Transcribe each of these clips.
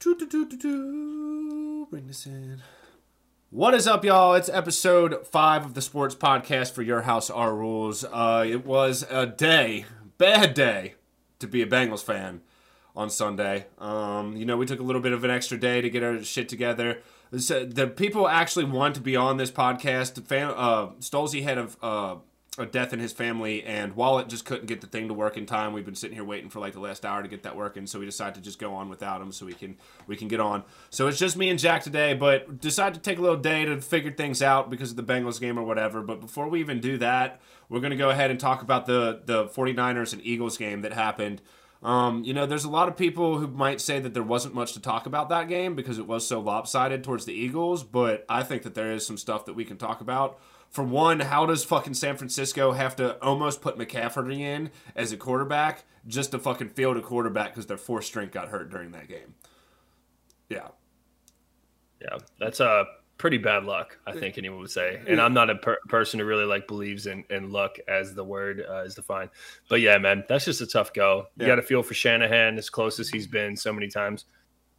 Bring this in. What is up, y'all? It's episode five of the sports podcast for Your House Our Rules. Uh, it was a day, bad day, to be a Bengals fan on Sunday. Um, you know, we took a little bit of an extra day to get our shit together. So the people actually want to be on this podcast. Fam- uh, had a, uh, a death in his family, and Wallet just couldn't get the thing to work in time. We've been sitting here waiting for like the last hour to get that working, so we decided to just go on without him, so we can we can get on. So it's just me and Jack today, but decided to take a little day to figure things out because of the Bengals game or whatever. But before we even do that, we're going to go ahead and talk about the the 49ers and Eagles game that happened. Um, you know, there's a lot of people who might say that there wasn't much to talk about that game because it was so lopsided towards the Eagles, but I think that there is some stuff that we can talk about. For one, how does fucking San Francisco have to almost put McCaffrey in as a quarterback just to fucking field a quarterback because their fourth string got hurt during that game? Yeah. Yeah, that's a pretty bad luck, I think anyone would say. And I'm not a per- person who really like believes in, in luck as the word uh, is defined. But yeah, man, that's just a tough go. You Yeah. got to feel for Shanahan as close as he's been so many times.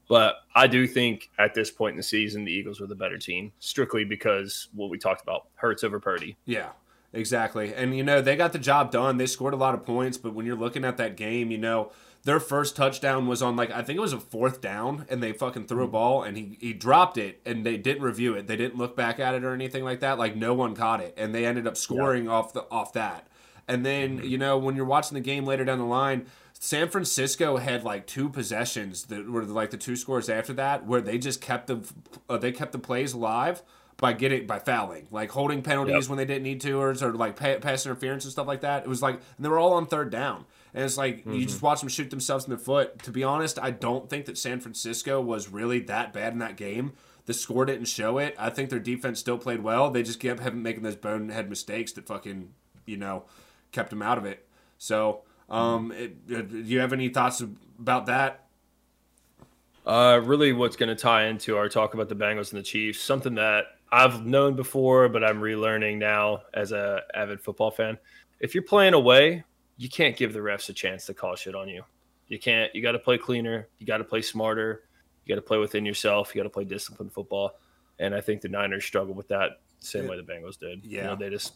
But I do think at this point in the season, the Eagles were the better team, strictly because what we talked about Hurts over Purdy. Yeah, exactly. And you know, they got the job done. They scored a lot of points, but when you're looking at that game, you know, their first touchdown was on like I think it was a fourth down and they fucking threw a mm-hmm. ball and he he dropped it and they didn't review it. They didn't look back at it or anything like that. Like no one caught it and they ended up scoring off the off that. And then, mm-hmm. you know, when you're watching the game later down the line, San Francisco had like two possessions that were like the two scores after that where they just kept the uh, they kept the plays alive by getting by fouling, like holding penalties Yep. when they didn't need to, or, or like pa- pass interference and stuff like that. It was like and they were all on third down, and it's like you just watch them shoot themselves in the foot. To be honest, I don't think that San Francisco was really that bad in that game. The score didn't show it. I think their defense still played well. They just kept having making those bonehead mistakes that fucking you know kept them out of it. So, um, it, uh, do you have any thoughts about that? Uh, really, what's going to tie into our talk about the Bengals and the Chiefs, something that I've known before, but I'm relearning now as a avid football fan. If you're playing away, you can't give the refs a chance to call shit on you. You can't. You got to play cleaner. You got to play smarter. You got to play within yourself. You got to play disciplined football. And I think the Niners struggle with that same way the Bengals did. You Yeah. know, they just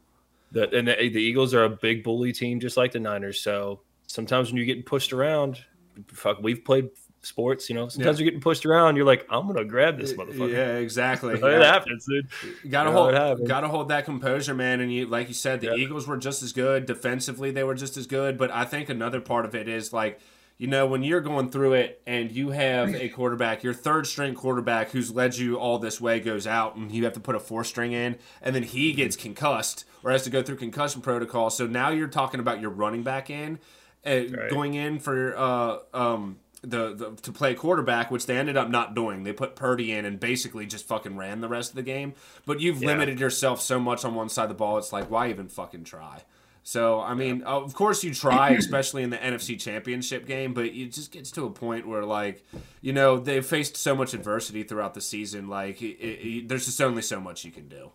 the and the, the Eagles are a big bully team, just like the Niners. So sometimes when you're getting pushed around, fuck, we've played sports. You know, sometimes you're getting pushed around. You're like, I'm gonna grab this motherfucker. Yeah, exactly. It Yeah. happens, dude. You gotta You know, hold, gotta hold that composure, man. And you, like you said, the Yeah. Eagles were just as good defensively. They were just as good. But I think another part of it is like, you know, when you're going through it and you have a quarterback, your third string quarterback who's led you all this way goes out, and you have to put a four string in, and then he gets mm-hmm. concussed or has to go through concussion protocol. So now you're talking about your running back in, uh, going in for uh, um, the, the to play quarterback, which they ended up not doing. They put Purdy in and basically just fucking ran the rest of the game. But you've Yeah. limited yourself so much on one side of the ball. It's like why even fucking try? So I mean, of course you try, especially in the NFC Championship game, but it just gets to a point where like, you know, they've faced so much adversity throughout the season. Like, it, it, there's just only so much you can do.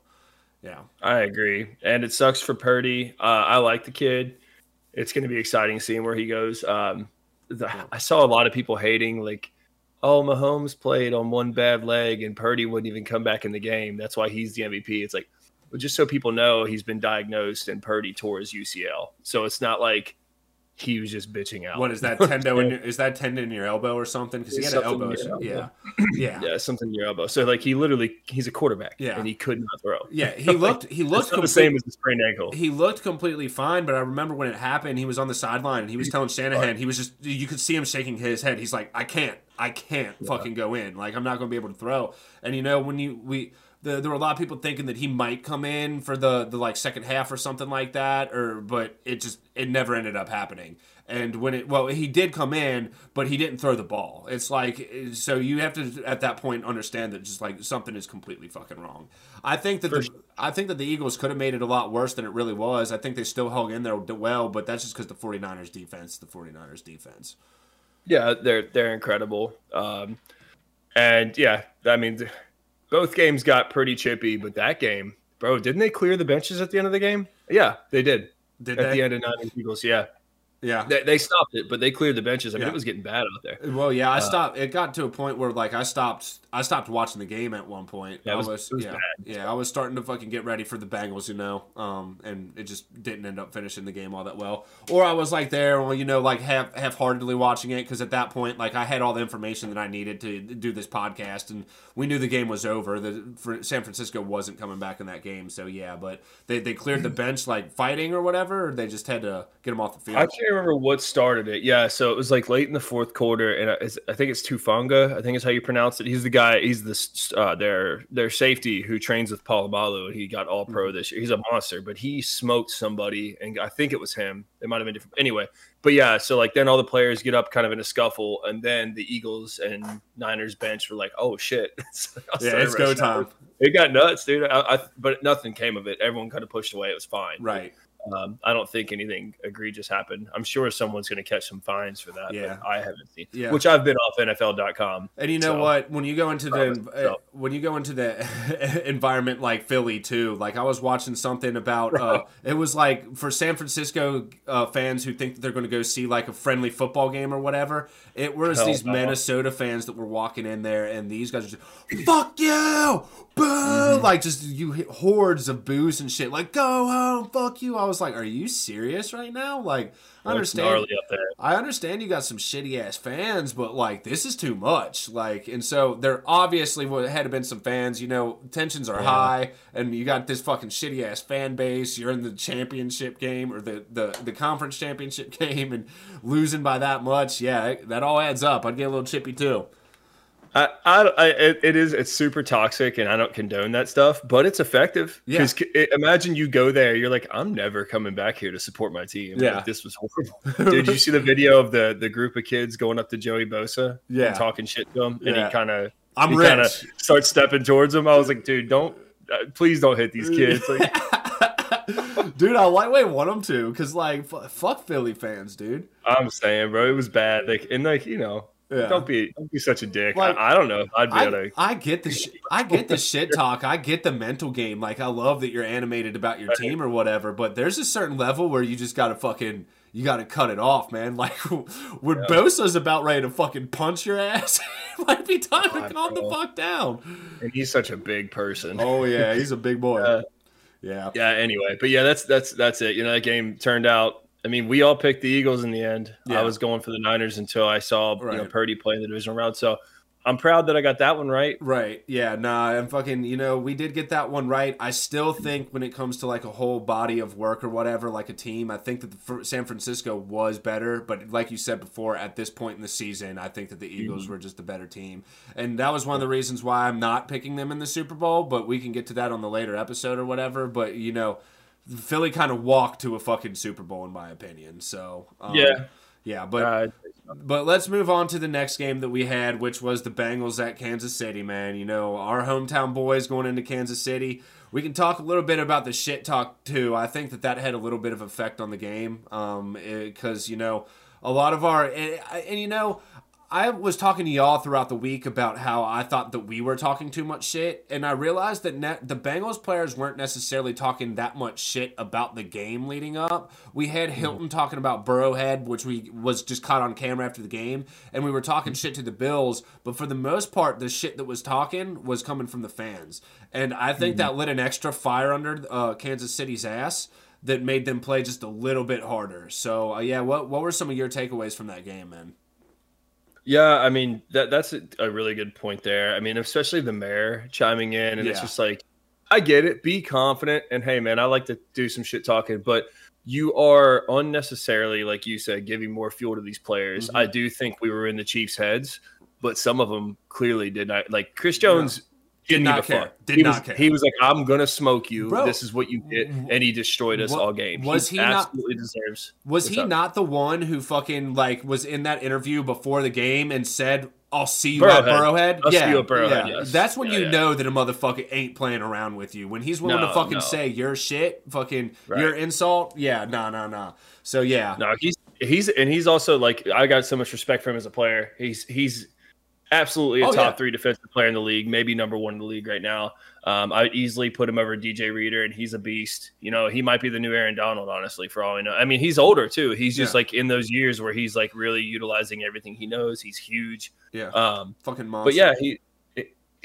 Yeah. I agree, and it sucks for Purdy. Uh, I like the kid. It's going to be exciting seeing where he goes. Um, the, I saw a lot of people hating, like, "Oh, Mahomes played on one bad leg, and Purdy wouldn't even come back in the game. That's why he's the MVP." It's like, well, just so people know, he's been diagnosed, and Purdy tore his UCL. So it's not like he was just bitching out. What is that tendo? In your, is that tendon in your elbow or something? Because he had an Something elbow. Yeah. Yeah. Yeah, something in your elbow. So like he literally, he's a quarterback, Yeah. and he could not throw. Yeah. He looked. He looked not the same as a sprained ankle. he looked completely fine, but I remember when it happened, he was on the sideline and he was telling Shanahan, he was just, you could see him shaking his head. He's like, I can't, I can't fucking go in. Like, I'm not going to be able to throw. And you know, when you, we, the, there were a lot of people thinking that he might come in for the, the like second half or something like that, or, but it just, it never ended up happening. And when it, well, he did come in, but he didn't throw the ball. It's like, so you have to, at that point, understand that just like something is completely fucking wrong. I think that the, I think that the Eagles could have made it a lot worse than it really was. I think they still hung in there well, but that's just because the 49ers defense, the 49ers defense. Yeah, they're they're incredible. Um, and yeah, I mean, both games got pretty chippy, but that game, bro, didn't they clear the benches at the end of the game? Yeah, they did. Did at they? the end of Niners Eagles, yeah, Yeah. They, they stopped it, but they cleared the benches. I mean, Yeah. it was getting bad out there. Well, yeah, Uh, I stopped. It got to a point where like I stopped. I stopped watching the game at one point. Yeah, it I was- was, it was yeah, bad. yeah. I was starting to fucking get ready for the Bengals, you know, um, and it just didn't end up finishing the game all that well. Or I was like there, well, you know, like half half heartedly watching it because at that point, like I had all the information that I needed to do this podcast, and we knew the game was over. The for San Francisco wasn't coming back in that game, so yeah. But they they cleared the bench like fighting or whatever. Or they just had to get them off the field. Can't remember what started it. Yeah, so it was like late in the fourth quarter, and I, I think it's Tufanga. I think is how you pronounce it. He's the guy. He's the uh, their their safety who trains with Polamalu, and he got All Pro this year. He's a monster, but he smoked somebody, and I think it was him. It might have been different. Anyway, but yeah, so like then all the players get up kind of in a scuffle, and then the Eagles and Niners bench were like, "Oh shit!" So yeah, it's go time. It got nuts, dude. I, I, but nothing came of it. Everyone kind of pushed away. It was fine. Right. Um, I don't think anything egregious happened. I'm sure someone's going to catch some fines for that. Yeah. but I haven't seen. Yeah. Which I've been off NFL.com. And you know So- what? When you go into the uh, when you go into the environment like Philly too, like I was watching something about uh, it was like for San Francisco uh, fans who think that they're going to go see like a friendly football game or whatever. It was Hell these no. Minnesota fans that were walking in there, and these guys are just fuck you, boo, Mm-hmm. like just you hit hordes of boos and shit, like go home, fuck you. I was like, are you serious right now? Like, I oh, understand. up there. I understand you got some shitty ass fans, but like this is too much. Like, and so there obviously would had been some fans. You know, tensions are high, and you got this fucking shitty ass fan base. You're in the championship game or the the the conference championship game, and losing by that much. Yeah, that all adds up. I'd get a little chippy too. I, I, I it, is. It's super toxic, and I don't condone that stuff, but it's effective. Yeah. it- imagine you go there, you're like, I'm never coming back here to support my team. Yeah. Like, this was horrible. Did you see the video of the the group of kids going up to Joey Bosa? Yeah. and talking shit to him, and Yeah. he kind of I'm kind of rich. starts stepping towards him. I was like, dude, don't. Uh, please don't hit these kids. Like, dude, I lightweight want them to because like f- fuck Philly fans, dude. I'm saying, bro, it was bad. Like, and like, you know, Yeah. don't be don't be such a dick. Like, I, I don't know. I'd be I, able to. I get the sh- I get the shit talk. I get the mental game. Like I love that you're animated about your team or whatever. But there's a certain level where you just gotta fucking you gotta cut it off, man. Like when Bosa's about ready to fucking punch your ass, it might be time to God, calm the fuck down. And he's such a big person. Oh yeah, he's a big boy. Uh, yeah. Yeah. Anyway, but yeah, that's that's that's it. You know, that game turned out. I mean, we all picked the Eagles in the end. Yeah. I was going for the Niners until I saw you know Purdy play in the divisional round. So I'm proud that I got that one right. Right. Yeah. Nah, I'm fucking. You know, we did get that one right. I still think when it comes to like a whole body of work or whatever, like a team, I think that the, San Francisco was better. But like you said before, at this point in the season, I think that the Eagles mm-hmm. were just the better team, and that was one of the reasons why I'm not picking them in the Super Bowl. But we can get to that on the later episode or whatever. But you know. Philly kind of walked to a fucking Super Bowl, in my opinion. So um, Yeah. yeah, but Uh, but let's move on to the next game that we had, which was the Bengals at Kansas City, man. You know, our hometown boys going into Kansas City. We can talk a little bit about the shit talk too. I think that that had a little bit of effect on the game, um, because you know a lot of our and, and you know. I was talking to y'all throughout the week about how I thought that we were talking too much shit, and I realized that ne- the Bengals players weren't necessarily talking that much shit about the game leading up. We had Hilton talking about Burrowhead, which we was just caught on camera after the game, and we were talking shit to the Bills. But for the most part, the shit that was talking was coming from the fans, and I think that lit an extra fire under uh, Kansas City's ass that made them play just a little bit harder. So uh, yeah, what what were some of your takeaways from that game, man? Yeah, I mean that that's a, really good point there. I mean, especially the mayor chiming in, and it's just like, I get it. Be confident, and hey, man, I like to do some shit talking, but you are unnecessarily, like you said, giving more fuel to these players. Mhm. I do think we were in the Chiefs' heads, but some of them clearly did not. Like Chris Jones. Didn't not care. fuck. Did he not was, care. He was like, "I'm gonna smoke you. Bro, this is what you get," and he destroyed us wa- all game. was he not- absolutely deserves? Was he up? not the one who fucking like was in that interview before the game and said, "I'll see you at Burrowhead. Burrowhead"? I'll see yeah, you at Burrowhead, yeah. yes. That's when Yeah, you yeah. know that a motherfucker ain't playing around with you. When he's willing to fucking no. say your shit, fucking Right. your insult. Yeah, no, no, no. So yeah, No, he's he's and he's also like I got so much respect for him as a player. He's he's absolutely a Oh, top yeah. three defensive player in the league, maybe number one in the league right now. Um, I would easily put him over DJ Reader, and he's a beast. You know, he might be the new Aaron Donald, honestly, for all I know. I mean, he's older too. He's just Yeah. like in those years where he's like really utilizing everything he knows. He's huge. Yeah, Um, fucking monster. but yeah, he.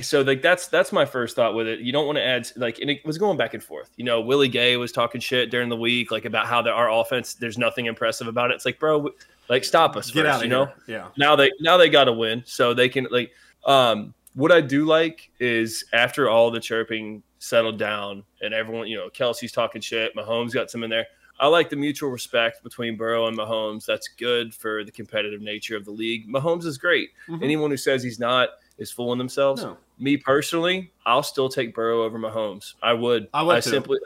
So like that's that's my first thought with it. You don't want to add like and it was going back and forth. You know, Willie Gay was talking shit during the week like about how our offense there's nothing impressive about it. It's like, bro, like stop us get first, out of you know? here. Yeah, now they now they got to win so they can like um what i do like is after all the chirping settled down and everyone you know Kelce's talking shit mahomes got some in there i like the mutual respect between burrow and mahomes that's good for the competitive nature of the league mahomes is great Mhm. anyone who says he's not is fooling themselves No. Me personally i'll still take burrow over mahomes i would I would too. simply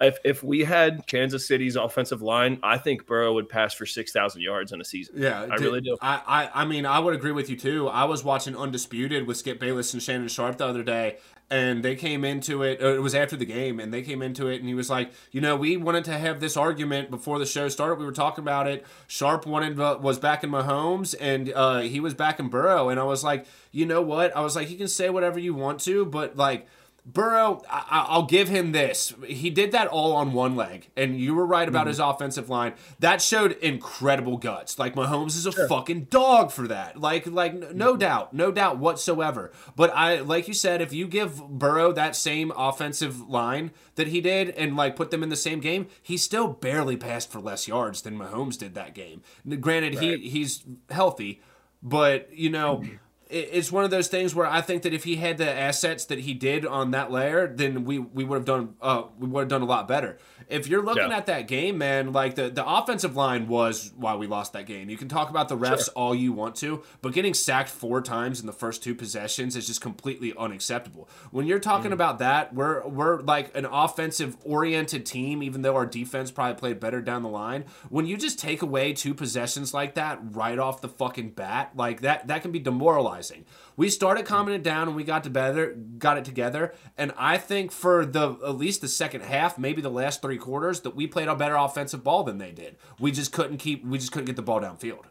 if, if we had Kansas City's offensive line, I think Burrow would pass for six thousand yards in a season. Yeah, I really do. I, I, I mean, I would agree with you too. I was watching Undisputed with Skip Bayless and Shannon Sharpe the other day, and they came into it. It was after the game, and they came into it, and he was like, you know, we wanted to have this argument before the show started. We were talking about it. Sharpe wanted uh, was back in Mahomes, and uh, he was back in Burrow, and I was like, you know what? I was like, you can say whatever you want to, but like. Burrow, I- I'll give him this. He did that all on one leg, and you were right about mhm. his offensive line. That showed incredible guts. Like Mahomes is a fucking dog for that. Like, like no mhm. doubt, no doubt whatsoever. But I, like you said, if you give Burrow that same offensive line that he did, and like put them in the same game, he still barely passed for less yards than Mahomes did that game. Granted, he he's healthy, but you know it- it's one of those things where I think that if he had the assets that he did on that layer, then we we would have done uh we would have done a lot better. If you're looking Yeah. at that game, man, like the the offensive line was why we lost that game. You can talk about the refs all you want to, but getting sacked four times in the first two possessions is just completely unacceptable. When you're talking mm. about that, we're we're like an offensive oriented team, even though our defense probably played better down the line. When you just take away two possessions like that right off the fucking bat, like that that can be demoralizing. We started calming it down and we got together, got it together, and I think for the at least the second half, maybe the last three quarters, that we played a better offensive ball than they did. We just couldn't keep, we just couldn't get the ball downfield.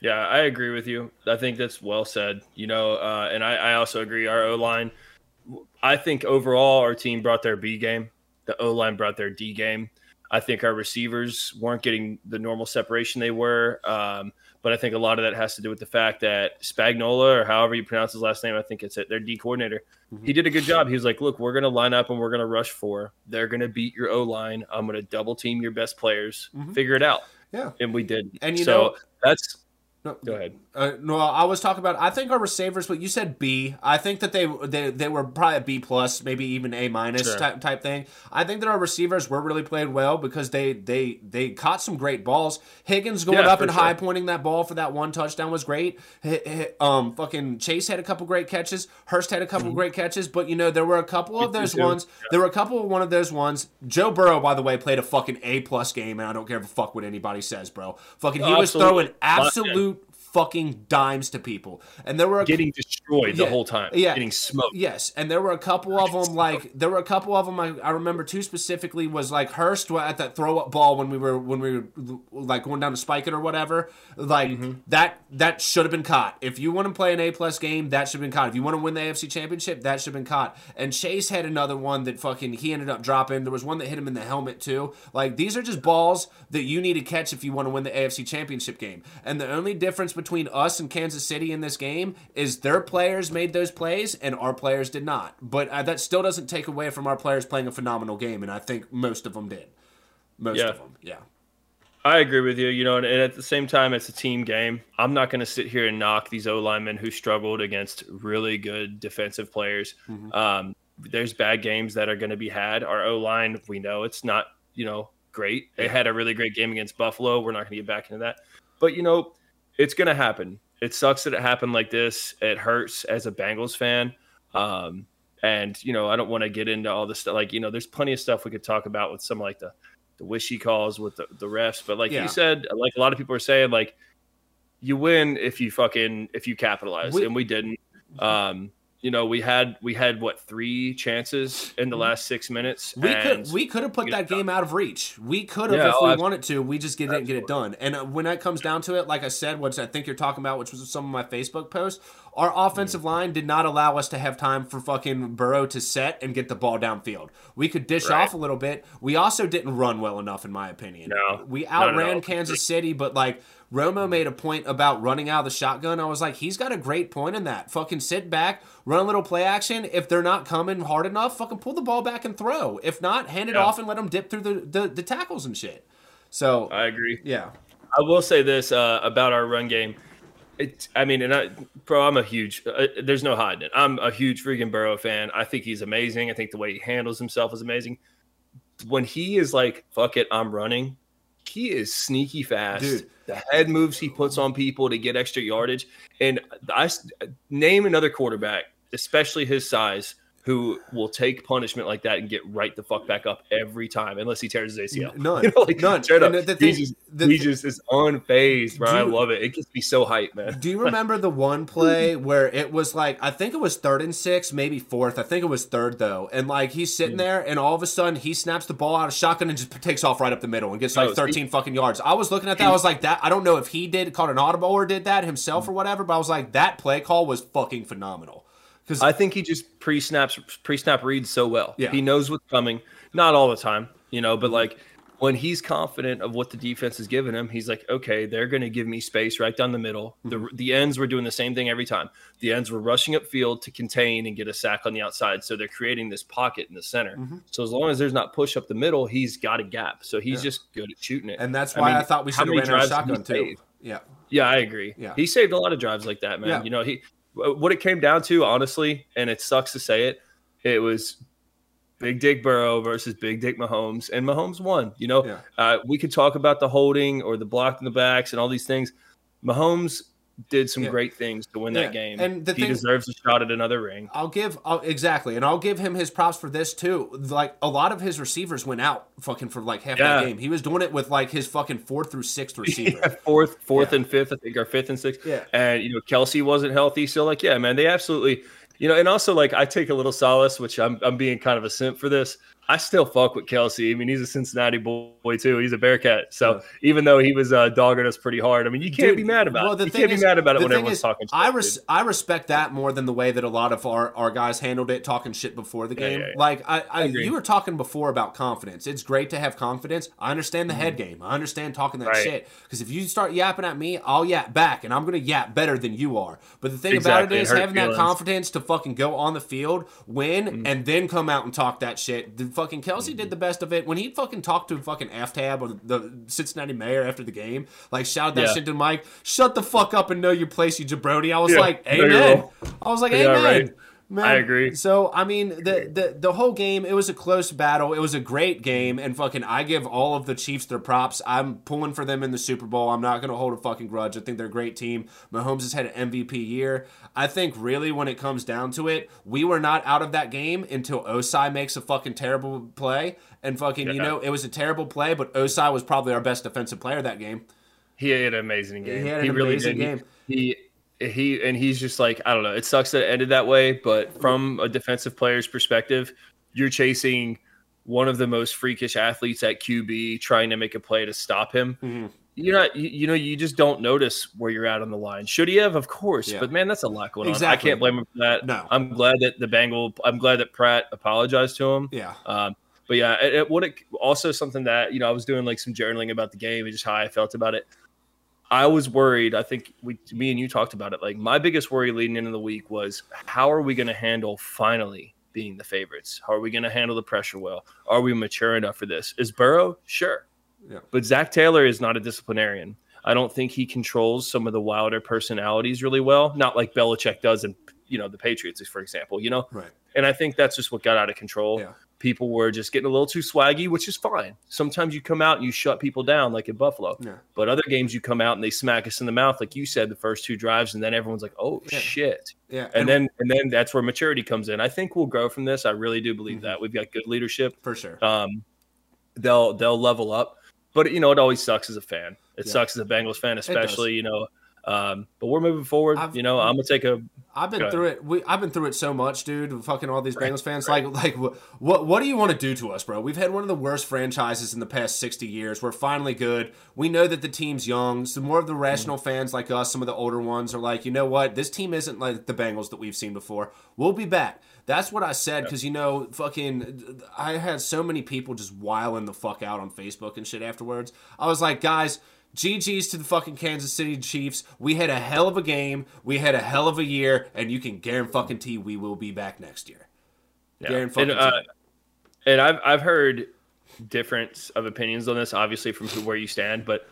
Yeah, I agree with you. I think that's well said. You know, uh, and I, I also agree. Our O line, I think overall our team brought their B game. The O line brought their D game. I think our receivers weren't getting the normal separation they were. Um, but I think a lot of that has to do with the fact that Spagnuolo, or however you pronounce his last name, I think it's it, their D coordinator. He did a good job. He was like, "Look, we're going to line up and we're going to rush four. They're going to beat your O line. I'm going to double team your best players. Figure it out." Yeah. And we did. And you so know- that's No, go ahead. Uh, no, I was talking about. I think our receivers, but you said B. I think that they they, they were probably a B plus, maybe even A minus Sure. type type thing. I think that our receivers were really played well because they they they caught some great balls. Higgins going Yeah, up and sure. high pointing that ball for that one touchdown was great. H- h- Um, fucking Chase had a couple great catches. Hurst had a couple great catches, but you know there were a couple of those ones. There were a couple of one of those ones. Joe Burrow, by the way, played a fucking A plus game, and I don't care if a fuck what anybody says, bro. Fucking, he Oh, was throwing absolute fucking dimes to people, and there were a getting destroyed the whole time. yeah. Getting smoked. Yes, and there were a couple of them. Like there were a couple of them. I, I remember two specifically was like Hurst at that throw up ball when we were when we were like going down to spike it or whatever. Like Mm-hmm. that that should have been caught. If you want to play an A plus game, that should have been caught. If you want to win the AFC Championship, that should have been caught. And Chase had another one that fucking he ended up dropping. There was one that hit him in the helmet too. Like these are just balls that you need to catch if you want to win the AFC Championship game. And the only difference between us and Kansas City in this game is their players made those plays and our players did not. But uh, that still doesn't take away from our players playing a phenomenal game, and I think most of them did. Most Yeah. of them, yeah. I agree with you. You know, and, at the same time, it's a team game. I'm not going to sit here and knock these O linemen who struggled against really good defensive players. Mm-hmm. Um, there's bad games that are going to be had. Our O line, we know it's not, you know, great. They had a really great game against Buffalo. We're not going to get back into that. But, you know, it's going to happen. It sucks that it happened like this. It hurts as a Bengals fan. Um, and, you know, I don't want to get into all this stuff. Like, you know, there's plenty of stuff we could talk about with some like the, the wishy calls with the, the refs. But like Yeah. you said, like a lot of people are saying, like, you win if you fucking if you capitalize, We- and we didn't. Um, you know, we had we had what three chances in the Mhm. last six minutes. We could we could have put that game out of reach. We could have Yeah, if oh, we abs- wanted to. We just didn't get it done. And uh, when it comes down to it, like I said, which I think you're talking about, which was some of my Facebook posts, our offensive line did not allow us to have time for fucking Burrow to set and get the ball downfield. We could dish Right. off a little bit. We also didn't run well enough, in my opinion. No, we outran. Kansas City, but like. Romo made a point about running out of the shotgun. I was like, he's got a great point in that. Fucking sit back, run a little play action. If they're not coming hard enough, fucking pull the ball back and throw. If not, hand it Yeah. off and let them dip through the, the, the tackles and shit. So, I agree. yeah. I will say this uh, about our run game. It, I mean, and I, bro, I'm a huge. Uh, there's no hiding it. I'm a huge freaking Burrow fan. I think he's amazing. I think the way he handles himself is amazing. When he is like, "Fuck it, I'm running," he is sneaky fast. Dude. The head moves he puts on people to get extra yardage, and I name another quarterback, especially his size, who will take punishment like that and get right the fuck back up every time, unless he tears his ACL. None. You know, like, None. straight up, the- the he thing- just, the he just is unfazed, bro. I love it. It gets me so hyped, man. Do you remember the one play where it was like I think it was third and six, maybe fourth. I think it was third though. And like he's sitting Mm. there, and all of a sudden he snaps the ball out of shotgun and just takes off right up the middle and gets like Oh, 13 fucking yards. I was looking at that. I was like, that. I don't know if he did caught an audible or did that himself Mm. or whatever, but I was like, that play call was fucking phenomenal. Because I think he just pre snaps pre snap reads so well. Yeah. He knows what's coming. Not all the time, you know, but like when he's confident of what the defense is giving him, he's like, okay, they're going to give me space right down the middle. The the ends were doing the same thing every time. The ends were rushing upfield to contain and get a sack on the outside, so they're creating this pocket in the center. Mhm. So as long as there's not push up the middle, he's got a gap. So he's just good at shooting it. and that's why I, mean, thought we should have ran out of drives did he shotgun too. Yeah. Yeah, I agree. Yeah. He saved a lot of drives like that, man. Yeah. You know, he what it came down to, honestly, and it sucks to say it, it was Big Dick Burrow versus Big Dick Mahomes, and Mahomes won. You know, Yeah. uh, we could talk about the holding or the block in the backs and all these things. Mahomes did some Yeah. great things to win Yeah. that game, And the he thing- deserves a shot at another ring. I'll give I'll, exactly, and I'll give him his props for this too. Like a lot of his receivers went out fucking for like half that Yeah. game. He was doing it with like his fucking fourth through sixth receiver. fourth, fourth, Yeah. and fifth, I think, or fifth and sixth. Yeah. And you know, Kelce wasn't healthy, so like, yeah, man, they absolutely, you know, and also like, I take a little solace, which I'm I'm being kind of a simp for this. I still fuck with Kelce. I mean, he's a Cincinnati boy too. He's a Bearcat, so Yeah. even though he was uh, dogging us pretty hard, I mean, you can't Dude, be mad about well, it. the You thing can't is- be mad about it when everyone's is, talking. Shit, I res- I respect that more than the way that a lot of our, our guys handled it, talking shit before the game. yeah, yeah. Like I, I, agree. you were talking before about confidence. It's great to have confidence. I understand the head game. I understand talking that Mm-hmm. Right. shit. Because if you start yapping at me, I'll yap back, and I'm gonna yap better than you are. But the thing Exactly, about it it is hurt having that feelings. Mm-hmm. confidence to fucking go on the field, win, and then come out and talk that shit. Fucking Kelce did the best of it when he fucking talked to fucking Aftab or the Cincinnati mayor after the game. Like shouted that Yeah. shit to Mike. Shut the fuck up and know your place, you jabroni. I was Yeah, like, amen. I was like, Yeah, amen. right. Man, I agree. So I mean, the, the the whole game, it was a close battle. It was a great game, and fucking, I give all of the Chiefs their props. I'm pulling for them in the Super Bowl. I'm not gonna hold a fucking grudge. I think they're a great team. Mahomes has had an MVP year. I think really, when it comes down to it, we were not out of that game until Ossai makes a fucking terrible play, and fucking, you know, it was a terrible play, but Ossai was probably our best defensive player that game. He had an amazing game. He had an really amazing did. game. He he and he's just like I don't know. It sucks that it ended that way, but from a defensive player's perspective, you're chasing one of the most freakish athletes at QB, trying to make a play to stop him. Mhm. You're not, you, you know, you just don't notice where you're at on the line. Should he have? Of course, Yeah. but man, that's a lot going on. I Exactly. can't blame him for that. No. I'm glad that the Bengal. I'm glad that Pratt apologized to him. Yeah. Um, but yeah, it, it, what it also something that you know I was doing like some journaling about the game and just how I felt about it. I was worried. I think we, me and you talked about it. Like my biggest worry leading into the week was how are we going to handle finally being the favorites? How are we going to handle the pressure well? Are we mature enough for this? Is Burrow sure? Yeah. But Zac Taylor is not a disciplinarian. I don't think he controls some of the wilder personalities really well. Not like Belichick does in you know the Patriots, for example. You know, Right. and I think that's just what got out of control. Yeah. People were just getting a little too swaggy, which is fine. Sometimes you come out and you shut people down, like in Buffalo. Yeah. But other games you come out and they smack us in the mouth, like you said, the first two drives, and then everyone's like, "Oh Yeah. shit!" Yeah. And, then and then that's where maturity comes in. I think we'll grow from this. I really do believe Mhm. that we've got good leadership. for sure. Um, they'll they'll level up, but you know it always sucks as a fan. It Yeah. sucks as a Bengals fan, especially you know. Um, but we're moving forward. I've- you know, I'm gonna take a I've been through it. We, I've been through it so much, dude. Fucking all these Bengals fans. Like, like, what, what do you want to do to us, bro? We've had one of the worst franchises in the past sixty years. We're finally good. We know that the team's young. So more of the rational fans like us, some of the older ones, are like, you know what? This team isn't like the Bengals that we've seen before. We'll be back. That's what I said because you know, fucking, I had so many people just wiling the fuck out on Facebook and shit afterwards. I was like, guys. GG's to the fucking Kansas City Chiefs. We had a hell of a game. We had a hell of a year, and you can guarantee we will be back next year. Yeah. Guarantee. And, uh, and I've I've heard difference of opinions on this, obviously from who, where you stand, but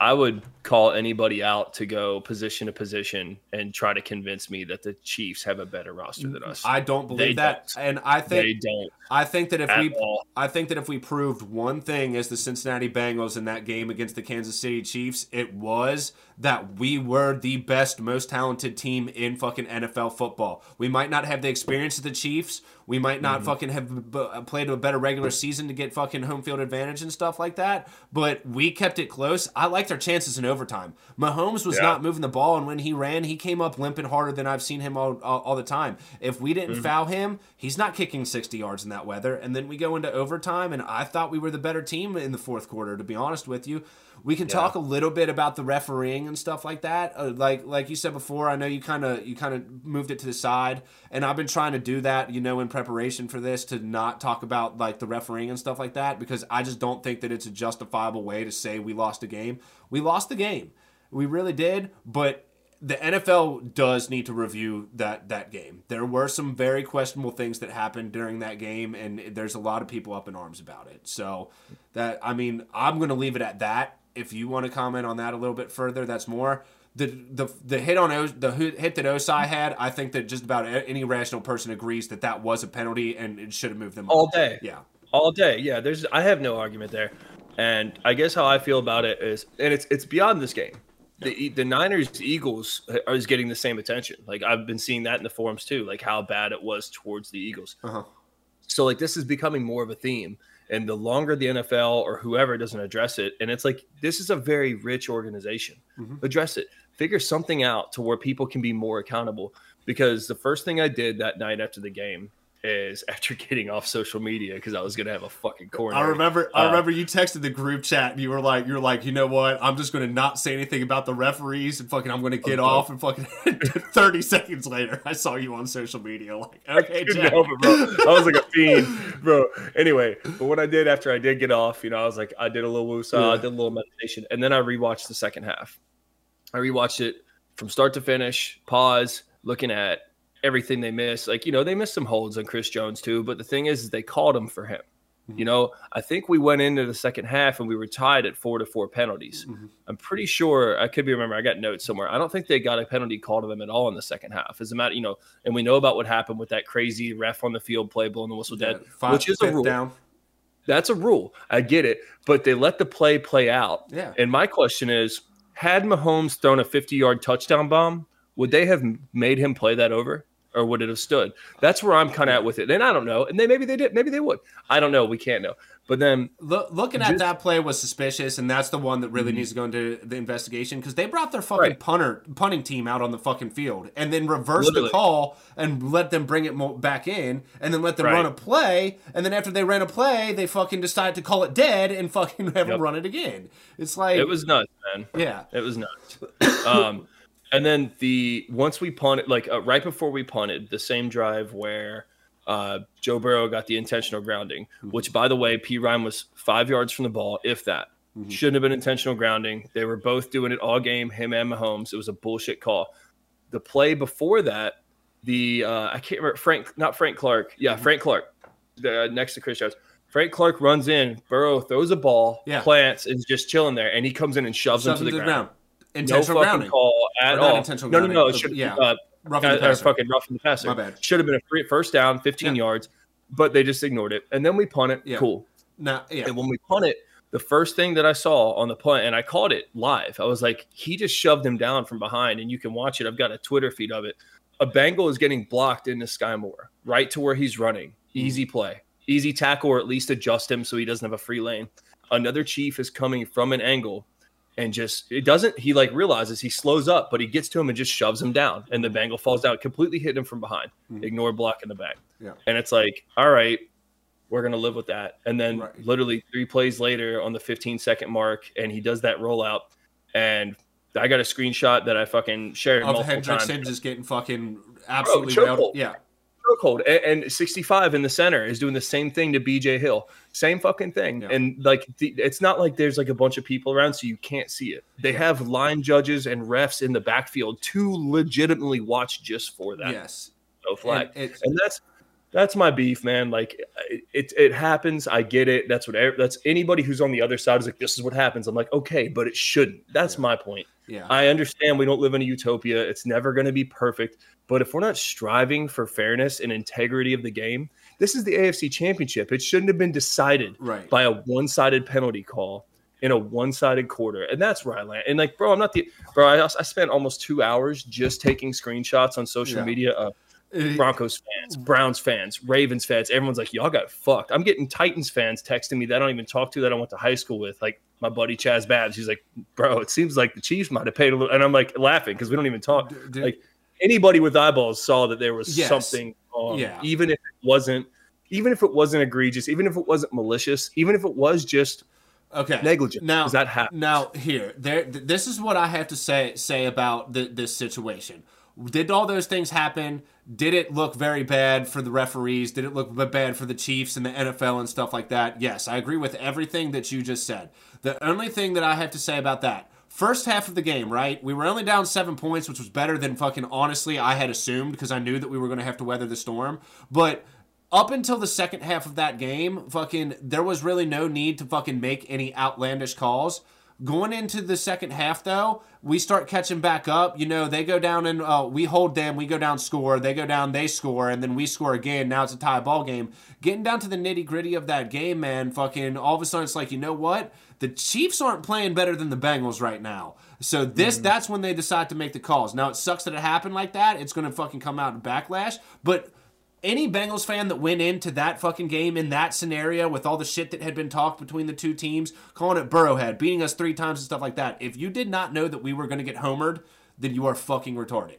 I would call anybody out to go position to position and try to convince me that the Chiefs have a better roster than us. I don't believe They that, don't. and I think they don't I think that if we all. I think that if we proved one thing as the Cincinnati Bengals in that game against the Kansas City Chiefs, it was that we were the best, most talented team in fucking NFL football. We might not have the experience of the Chiefs. We might not mm-hmm. fucking have b- played a better regular season to get fucking home field advantage and stuff like that. But we kept it close. I liked our chances in overtime. Mahomes was Yeah. not moving the ball, and when he ran, he came up limping harder than I've seen him all, all, all the time. If we didn't mm-hmm. foul him, he's not kicking 60 yards in that weather. And then we go into overtime, and I thought we were the better team in the fourth quarter, to be honest with you. We can talk a little bit about the refereeing and stuff like that. Uh, like like you said before, I know you kind of you kind of moved it to the side, and I've been trying to do that, you know, in preparation for this to not talk about like the refereeing and stuff like that because I just don't think that it's a justifiable way to say we lost a game. We lost the game. We really did, but the NFL does need to review that that game. There were some very questionable things that happened during that game, and there's a lot of people up in arms about it. So that I mean, I'm going to leave it at that. If you want to comment on that a little bit further, that's more. The, the, the hit on o, the hit that Ossai had, I think that just about any rational person agrees that that was a penalty and it should have moved them all up. day. Yeah, all day. Yeah, there's I have no argument there, and I guess how I feel about it is, and it's it's beyond this game. The the Niners Eagles is getting the same attention. Like I've been seeing that in the forums too, like how bad it was towards the Eagles. uh-huh. So like this is becoming more of a theme. And the longer the NFL or whoever doesn't address it, and it's like this is a very rich organization. Mhm. Address it. Figure something out to where people can be more accountable. Because the first thing I did that night after the game is after getting off social media because I was gonna have a fucking corner. I remember. I Uh, remember you texted the group chat and you were like, "You're like, you know what? I'm just going to not say anything about the referees and fucking, I'm going to get off." And fucking 30 seconds later, I saw you on social media. Like, okay, Jack. help it, bro. I was like a fiend, bro. Anyway, but what I did after I did get off, you know, I was like, I did a little woosah, I did a little meditation, and then I rewatched the second half. I rewatched it from start to finish, pause, looking at everything they missed. Like, you know, they missed some holds on Chris Jones too, but the thing is, is they called him for him. You know, I think we went into the second half and we were tied at four to four penalties. Mhm. I'm pretty sure I could be remember. I got notes somewhere. I don't think they got a penalty called to them at all in the second half. As a matter, you know, and we know about what happened with that crazy ref on the field play blowing the whistle dead, five- which is a rule. down. That's a rule. I get it, but they let the play play out. Yeah. And my question is, had Mahomes thrown a 50 yard touchdown bomb, would they have made him play that over? Or would it have stood? That's where I'm kind of at with it. And I don't know. And then maybe they did. Maybe they would. I don't know. We can't know. But then Look, looking at that play was suspicious, and that's the one that really Mhm. needs to go into the investigation because they brought their fucking Right. punter punting team out on the fucking field and then reversed Literally. the call and let them bring it mo- back in and then let them Right. run a play and then after they ran a play they fucking decided to call it dead and fucking have them run it again. It's like it was nuts, man. yeah It was nuts. Um, and then the once we punted, like uh, right before we punted, the same drive where uh, Joe Burrow got the intentional grounding, which by the way, P Ryan was five yards from the ball, if that. Mhm. Shouldn't have been intentional grounding. They were both doing it all game, him and Mahomes. It was a bullshit call. The play before that, the uh, I can't remember Frank, not Frank Clark. Yeah, Frank Clark, the, uh, next to Chris Jones. Frank Clark runs in, Burrow throws a ball, Yeah. plants, and is just chilling there, and he comes in and shoves him to the ground. No Intentional fucking grounding. call at Or all. intentional no, no, no. It should, yeah. yeah, Roughing uh, the uh, passer. fucking roughing the passer. My bad. Should have been a free, first down, 15 Yeah. yards, but they just ignored it. And then we punt it. Yeah. Cool. Now, yeah. And when we punt it, the first thing that I saw on the punt, and I called it live, I was like, he just shoved him down from behind, and you can watch it. I've got a Twitter feed of it. A Bengal is getting blocked into Skyy Moore, right to where he's running. Easy play, easy tackle, or at least adjust him so he doesn't have a free lane. Another Chief is coming from an angle, and just it doesn't. He like realizes he slows up, but he gets to him and just shoves him down, and the Bengal falls down, completely hitting him from behind. Mhm. Ignore block in the back, Yeah. and it's like, all right, we're gonna live with that. And then Right. literally three plays later, on the 15 second mark, and he does that rollout, and I got a screenshot that I fucking shared Of multiple times. Hendrickson just getting fucking absolutely railed. Yeah. Chokehold and, and 65 in the center is doing the same thing to BJ Hill. Same fucking thing. Yeah. And like the, it's not like there's like a bunch of people around so you can't see it. They have line judges and refs in the backfield to legitimately watch just for that. Yes. No flag. And And that's that's my beef, man. Like it, it, happens. I get it. That's what that's anybody who's on the other side is like. This is what happens. I'm like, okay, but it shouldn't. That's Yeah. my point. Yeah. I understand we don't live in a utopia. It's never going to be perfect. But if we're not striving for fairness and integrity of the game, this is the AFC Championship. It shouldn't have been decided right. by a one sided penalty call in a one sided quarter. And that's where I land. And like, bro, I'm not the bro. I, I spent almost two hours just taking screenshots on social Yeah. media of Broncos fans, Browns fans, Ravens fans. Everyone's like, y'all got fucked. I'm getting Titans fans texting me that I don't even talk to that I went to high school with. Like my buddy Chaz Babs. He's like, bro, it seems like the Chiefs might have paid a little. And I'm like laughing because we don't even talk. d- d- like, Anybody with eyeballs saw that there was Yes. something wrong. Yeah. Even if it wasn't, even if it wasn't egregious, even if it wasn't malicious, even if it was just okay. negligent. Now, that happened. Now, here, there. th- This is what I have to say say about th- this situation. Did all those things happen? Did it look very bad for the referees? Did it look bad for the Chiefs and the NFL and stuff like that? Yes, I agree with everything that you just said. The only thing that I have to say about that. First half of the game, right? We were only down seven points, which was better than fucking honestly I had assumed because I knew that we were going to have to weather the storm. But up until the second half of that game, fucking, there was really no need to fucking make any outlandish calls. Going into the second half, though, we start catching back up. You know, they go down and uh, we hold them. We go down, score. They go down, they score, and then we score again. Now it's a tie ball game. Getting down to the nitty gritty of that game, man, fucking, all of a sudden it's like, you know what? The Chiefs aren't playing better than the Bengals right now. So this, that's when they decide to make the calls. Now it sucks that it happened like that. It's going to fucking come out in backlash, but any Bengals fan that went into that fucking game in that scenario with all the shit that had been talked between the two teams, calling it Burrowhead, beating us three times and stuff like that, if you did not know that we were going to get homered, then you are fucking retarded.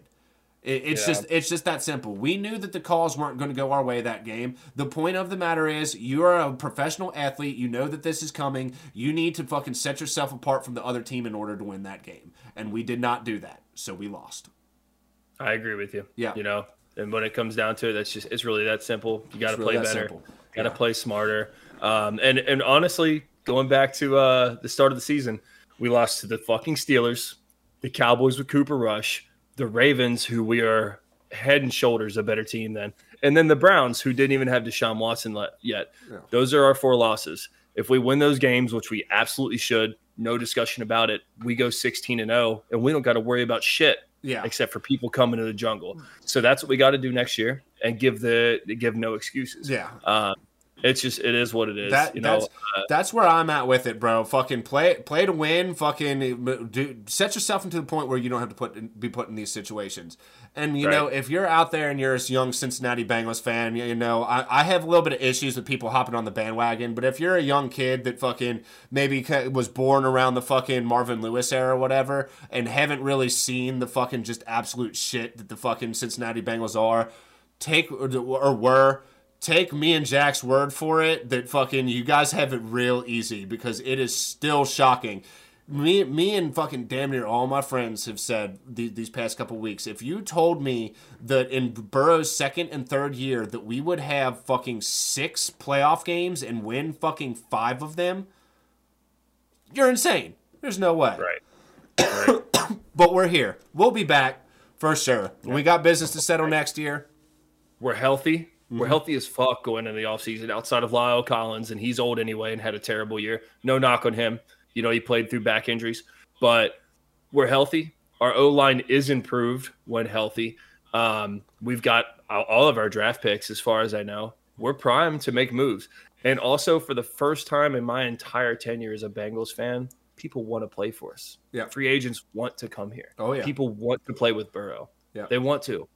It, it's Yeah. just it's just that simple. We knew that the calls weren't going to go our way that game. The point of the matter is, you are a professional athlete. You know that this is coming. You need to fucking set yourself apart from the other team in order to win that game. And we did not do that, so we lost. I agree with you. Yeah. You know, and when it comes down to it, that's just it's really that simple. You got to really play better. Got to Yeah. play smarter. Um, and and honestly, going back to uh, the start of the season, we lost to the fucking Steelers, the Cowboys with Cooper Rush, the Ravens, who we are head and shoulders a better team than, and then the Browns, who didn't even have Deshaun Watson yet. Yeah. Those are our four losses. If we win those games, which we absolutely should, no discussion about it, we go 16 and 0, and we don't got to worry about shit Yeah. except for people coming to the jungle. So that's what we got to do next year and give the give no excuses. Yeah. Um, it's just it is what it is. That you know, that's uh, that's where I'm at with it, bro. Fucking play play to win. Fucking do, set yourself into the point where you don't have to put be put in these situations. And you know, if you're out there and you're a young Cincinnati Bengals fan, you know, I, I have a little bit of issues with people hopping on the bandwagon. But if you're a young kid that fucking maybe was born around the fucking Marvin Lewis era or whatever, and haven't really seen the fucking just absolute shit that the fucking Cincinnati Bengals are, take or, or were take me and Jack's word for it that fucking you guys have it real easy because it is still shocking. Me, me, and fucking damn near all my friends have said the, these past couple weeks. If you told me that in Burrow's second and third year that we would have fucking six playoff games and win fucking five of them, you're insane. There's no way. right. But we're here. We'll be back for sure. We got business to settle next year. We're healthy. Mm-hmm. We're healthy as fuck going into the offseason outside of La'el Collins, and he's old anyway and had a terrible year. No knock on him. You know, he played through back injuries, but we're healthy. Our O line is improved when healthy. Um, we've got all of our draft picks, as far as I know. We're primed to make moves. And also, for the first time in my entire tenure as a Bengals fan, people want to play for us. Yeah. Free agents want to come here. Oh, yeah. People want to play with Burrow. Yeah. They want to.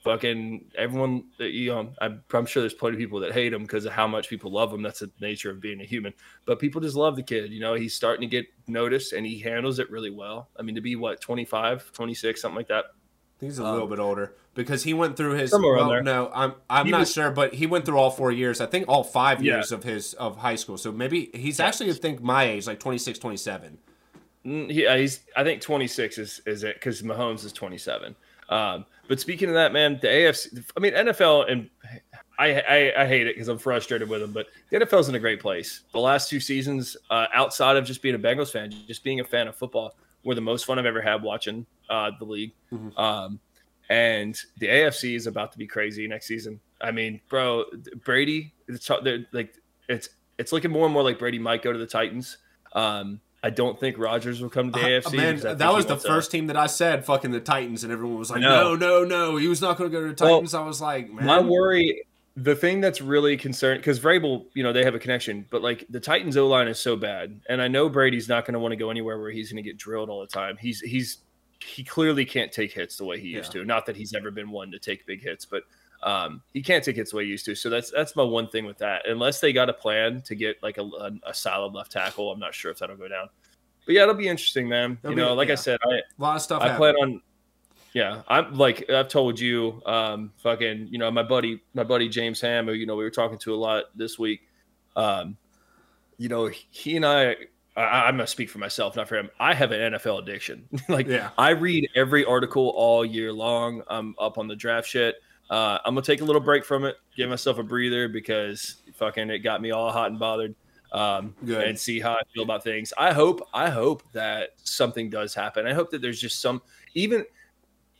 Fucking everyone that you know, I'm, I'm sure there's plenty of people that hate him because of how much people love him. That's the nature of being a human. But people just love the kid. You know, he's starting to get noticed and he handles it really well. I mean, to be what 25, 26, something like that. He's a little Um, bit older because he went through his. Somewhere around well, there. no, I'm I'm He not was- sure, but he went through all four years. I think all five Yeah. years of his of high school. So maybe he's actually I think my age, like 26, 27. Mm, He, uh, he's I think 26 is is it because Mahomes is 27. Um, but speaking of that, man, the AFC. I mean NFL and I I, I hate it because I'm frustrated with them. But the NFL's in a great place. The last two seasons, uh, outside of just being a Bengals fan, just being a fan of football, were the most fun I've ever had watching uh, the league. Mhm. Um, and the AFC is about to be crazy next season. I mean, bro, Brady, it's like it's it's looking more and more like Brady might go to the Titans. Um, I don't think Rodgers will come to the Uh, AFC. man, because I think that was the first team that I said fucking the Titans, and everyone was like, no, no, no, he was not going to go to the Well, Titans. I was like, man, My worry, the thing that's really concerned, because Vrabel, you know, they have a connection, but like the Titans O line is so bad, and I know Brady's not going to want to go anywhere where he's going to get drilled all the time. He's he's he clearly can't take hits the way he used to. Not that he's ever been one to take big hits, but um, he can't take hits the way he used to. So that's that's my one thing with that. Unless they got a plan to get like a, a, a solid left tackle, I'm not sure if that'll go down. But yeah, it'll be interesting, man. It'll you be- know, like yeah. I said, I a lot of stuff. I happened. plan on. Yeah, I'm like I've told you, um, fucking, you know, my buddy, my buddy James Ham, who you know we were talking to a lot this week. Um, you know, he and I, I, I'm gonna speak for myself, not for him. I have an NFL addiction. like, Yeah. I read every article all year long. I'm up on the draft shit. Uh, I'm gonna take a little break from it, give myself a breather because fucking it got me all hot and bothered. Um, Good. and see how I feel about things. I hope, I hope that something does happen. I hope that there's just some, even,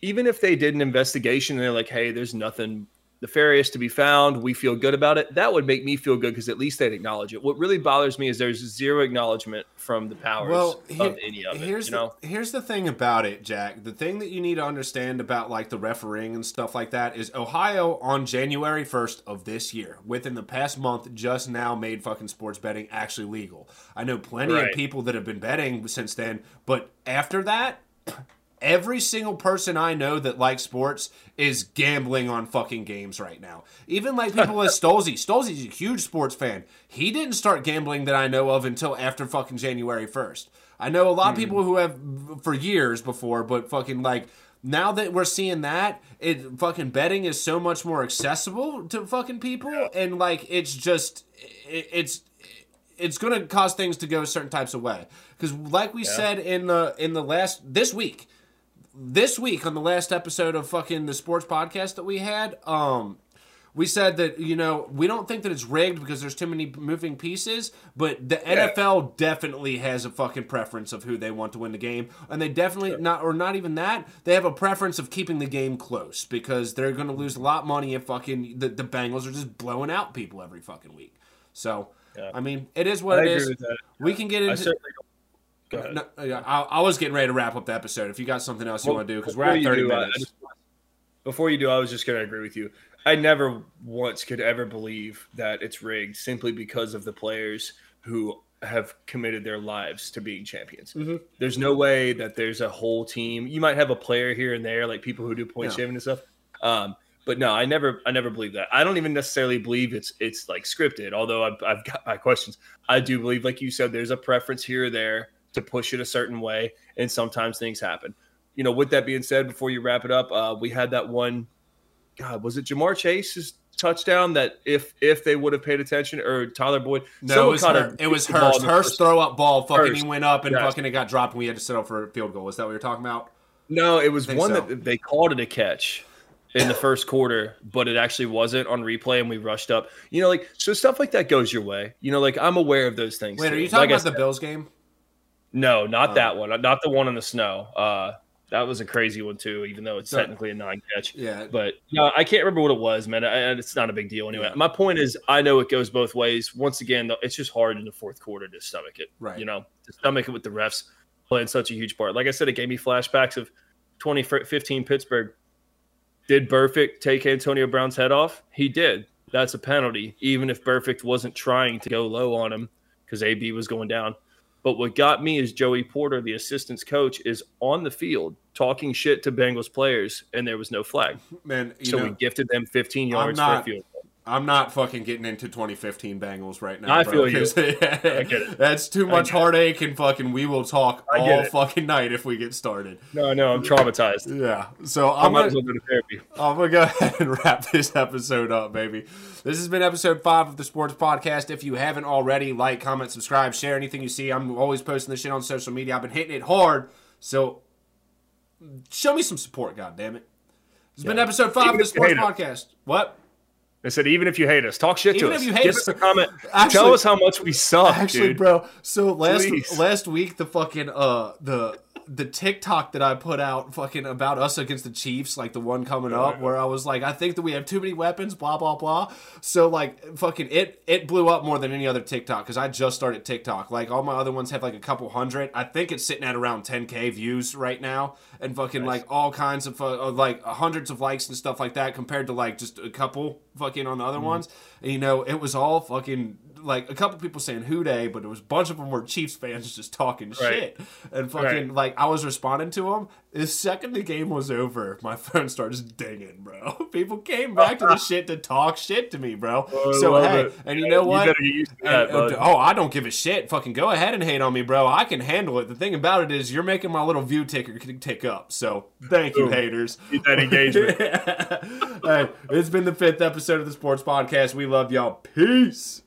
even if they did an investigation and they're like, hey, there's nothing nefarious to be found, we feel good about it. That would make me feel good because at least they'd acknowledge it. What really bothers me is there's zero acknowledgement from the powers Well, of any of it. here's you know, the, here's the thing about it, Jack. The thing that you need to understand about like the refereeing and stuff like that is Ohio on January 1st of this year, within the past month, just now made fucking sports betting actually legal. I know plenty of people that have been betting since then, but after that. Every single person I know that likes sports is gambling on fucking games right now. Even like people like Stolzy. Stolzy's a huge sports fan. He didn't start gambling that I know of until after fucking January 1st. I know a lot of hmm. people who have for years before, but fucking like now that we're seeing that, it fucking betting is so much more accessible to fucking people, and like it's just it, it's it's going to cause things to go certain types of way because like we said in the in the last this week this week on the last episode of fucking the sports podcast that we had um we said that you know we don't think that it's rigged because there's too many moving pieces but the NFL definitely has a fucking preference of who they want to win the game. And they definitely not or not even that they have a preference of keeping the game close because they're going to lose a lot of money if fucking the, the Bengals are just blowing out people every fucking week. So Yeah. I mean it is what I it agree is. with that. we can get into certainly don't. Go ahead. No, yeah, I, I was getting ready to wrap up the episode. If you got something else you Well, want to do, because we're at thirty do, uh, minutes. just- before you do, I was just going to agree with you. I never once could ever believe that it's rigged simply because of the players who have committed their lives to being champions. Mm-hmm. There's no way that there's a whole team. You might have a player here and there, like people who do point Yeah. shaving and stuff. Um, but no, I never, I never believe that. I don't even necessarily believe it's it's like scripted. Although I've, I've got my questions. I do believe, like you said, there's a preference here or there to push it a certain way, and sometimes things happen. You know, with that being said, before you wrap it up, uh, we had that one. God, was it Ja'Marr Chase's touchdown that if if they would have paid attention, or Tyler Boyd? no, it was her, it was Hurst. Hurst throw up ball. Fucking, he went up and Yes. fucking it got dropped, and we had to settle for a field goal. Is that what you're talking about? No, it was one so. that they called it a catch in the first quarter, but it actually wasn't on replay, and we rushed up. You know, like so stuff like that goes your way. You know, like I'm aware of those things. Wait, too. are you talking Like about the Bills game? No, not Oh. that one. Not the one in the snow. Uh, that was a crazy one too, even though it's technically a non-catch. Yeah, But no, I can't remember what it was, man. I, it's not a big deal anyway. Yeah. My point is, I know it goes both ways. Once again, though, it's just hard in the fourth quarter to stomach it. Right. You know, to stomach it with the refs playing such a huge part. Like I said, it gave me flashbacks of 2015 Pittsburgh. Did Burfict take Antonio Brown's head off? He did. That's a penalty, even if Burfict wasn't trying to go low on him because AB was going down. But what got me is Joey Porter, the assistant's coach, is on the field talking shit to Bengals players, and there was no flag. Man, you So know, we gifted them 15 yards not- for a field. I'm not fucking getting into 2015 Bengals right now. I bro, feel you. 'cause- get it. That's too much heartache, and fucking we will talk all it. fucking night if we get started. No, no, I'm traumatized. Yeah. So I I'm might as gonna, well go to therapy. I'm gonna go ahead and wrap this episode up, baby. This has been episode five of the Sports Podcast. If you haven't already, like, comment, subscribe, share anything you see. I'm always posting this shit on social media. I've been hitting it hard, so show me some support, God damn it. This has been episode five Even of the Sports Podcast. What? I said, even if you hate us, talk shit Even to if us. you hate Give us- us a comment. Actually- Tell us how much we suck, Actually, dude. bro. So last Please. last week, the fucking uh the the TikTok that I put out, fucking about us against the Chiefs, like the one coming up, where I was like, I think that we have too many weapons, blah blah blah. So like, fucking it it blew up more than any other TikTok because I just started TikTok. Like all my other ones have like a couple hundred. I think it's sitting at around 10k views right now, and fucking like all kinds of uh, like hundreds of likes and stuff like that compared to like just a couple fucking on the other mm-hmm. ones. And you know, it was all fucking like a couple people saying Who Dey, but it was a bunch of them were Chiefs fans just talking Right. shit and fucking Right. like I was responding to them. The second the game was over, my phone started dinging, bro. People came back to the shit to talk shit to me, bro. Oh, so hey, it. and you know what? You that, And, oh, I don't give a shit. Fucking go ahead and hate on me, bro. I can handle it. The thing about it is, you're making my little view ticker tick up. So thank you, haters. Get that engagement. hey, it's been the fifth episode of the Sports Podcast. We love y'all. Peace.